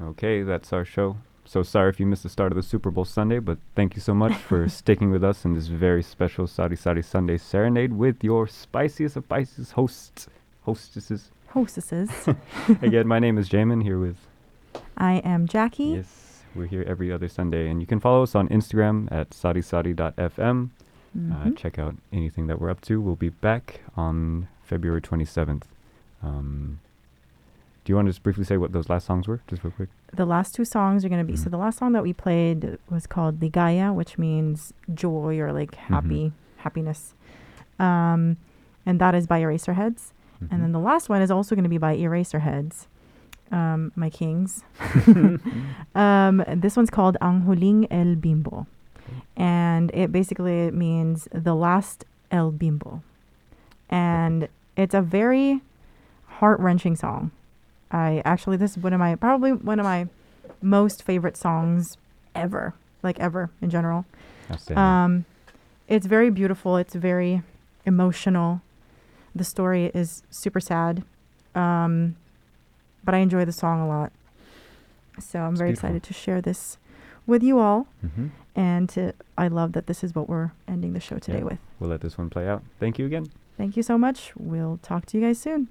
Okay, that's our show. So sorry if you missed the start of the Super Bowl Sunday, but thank you so much for sticking with us in this very special Sari Sari Sunday serenade with your spiciest of spices hosts, hostesses. Hostesses. Again, my name is Jamin here with I am Jackie. Yes, we're here every other Sunday, and you can follow us on Instagram at sarisari.fm. Uh, Mhm. check out anything that we're up to. We'll be back on February 27th. Um, do you want to just briefly say what those last songs were, just real quick? the last two songs are going to be so Mhm. the last song that we played was called Ligaya, which means joy or like Mm-hmm. happy, happiness. Um, and that is by Eraserheads. Mhm. And then the last one is also going to be by Eraserheads, um, my kings. um, this one's called Ang Huling El Bimbo. And it basically means the last El Bimbo. And it's a very heart wrenching song. I actually, this is one of my, probably one of my most favorite songs ever, like ever in general. Um, it's very beautiful. It's very emotional. The story is super sad, um, but I enjoy the song a lot. So I'm It's very beautiful. excited to share this with you all, Mhm. and to, I love that this is what we're ending the show today Yeah. with. We'll let this one play out. Thank you again. Thank you so much. We'll talk to you guys soon.